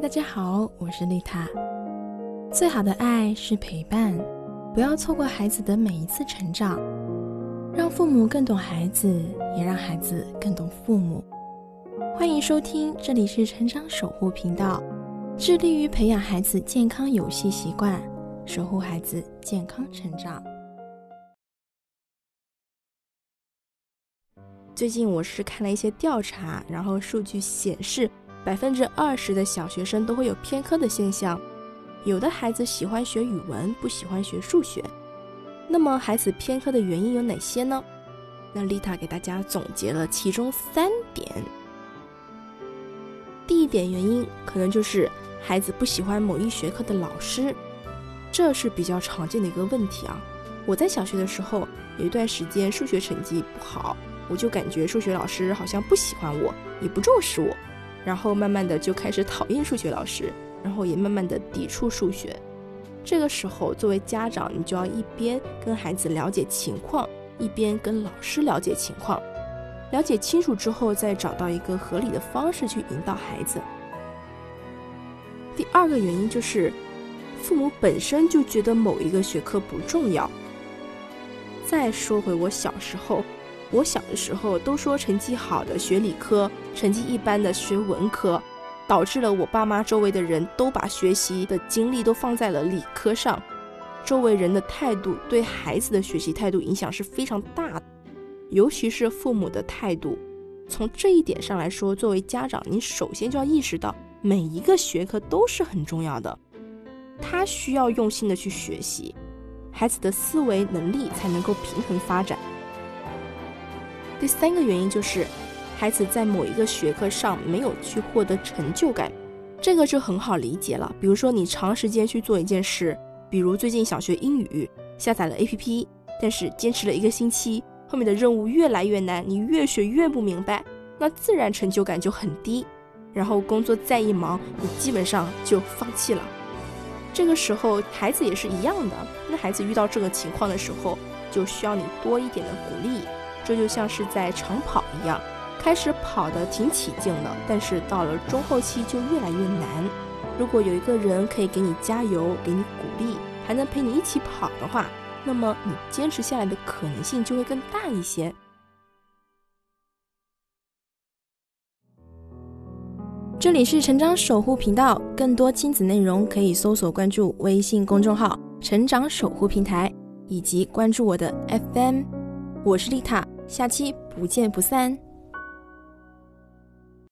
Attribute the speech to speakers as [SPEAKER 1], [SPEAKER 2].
[SPEAKER 1] 大家好，我是丽塔。最好的爱是陪伴，不要错过孩子的每一次成长，让父母更懂孩子，也让孩子更懂父母。欢迎收听，这里是成长守护频道，致力于培养孩子健康游戏习惯，守护孩子健康成长。最近我是看了一些调查，然后数据显示。百分之二十的小学生都会有偏科的现象，有的孩子喜欢学语文，不喜欢学数学。那么孩子偏科的原因有哪些呢？那丽塔给大家总结了其中三点。第一点原因可能就是孩子不喜欢某一学科的老师，这是比较常见的一个问题啊。我在小学的时候有一段时间数学成绩不好，我就感觉数学老师好像不喜欢我，也不重视我。然后慢慢的就开始讨厌数学老师，然后也慢慢的抵触数学。这个时候，作为家长，你就要一边跟孩子了解情况，一边跟老师了解情况，了解清楚之后，再找到一个合理的方式去引导孩子。第二个原因就是，父母本身就觉得某一个学科不重要。再说回我小时候。我小的时候都说成绩好的学理科，成绩一般的学文科，导致了我爸妈周围的人都把学习的精力都放在了理科上。周围人的态度对孩子的学习态度影响是非常大的，尤其是父母的态度。从这一点上来说，作为家长，你首先就要意识到每一个学科都是很重要的，他需要用心的去学习，孩子的思维能力才能够平衡发展。第三个原因就是，孩子在某一个学科上没有去获得成就感，这个就很好理解了。比如说，你长时间去做一件事，比如最近想学英语，下载了 APP，但是坚持了一个星期，后面的任务越来越难，你越学越不明白，那自然成就感就很低。然后工作再一忙，你基本上就放弃了。这个时候，孩子也是一样的。那孩子遇到这个情况的时候，就需要你多一点的鼓励。这就像是在长跑一样，开始跑得挺起劲的，但是到了中后期就越来越难。如果有一个人可以给你加油、给你鼓励，还能陪你一起跑的话，那么你坚持下来的可能性就会更大一些。这里是成长守护频道，更多亲子内容可以搜索关注微信公众号“成长守护平台”，以及关注我的 FM。我是丽塔。下期不见不散。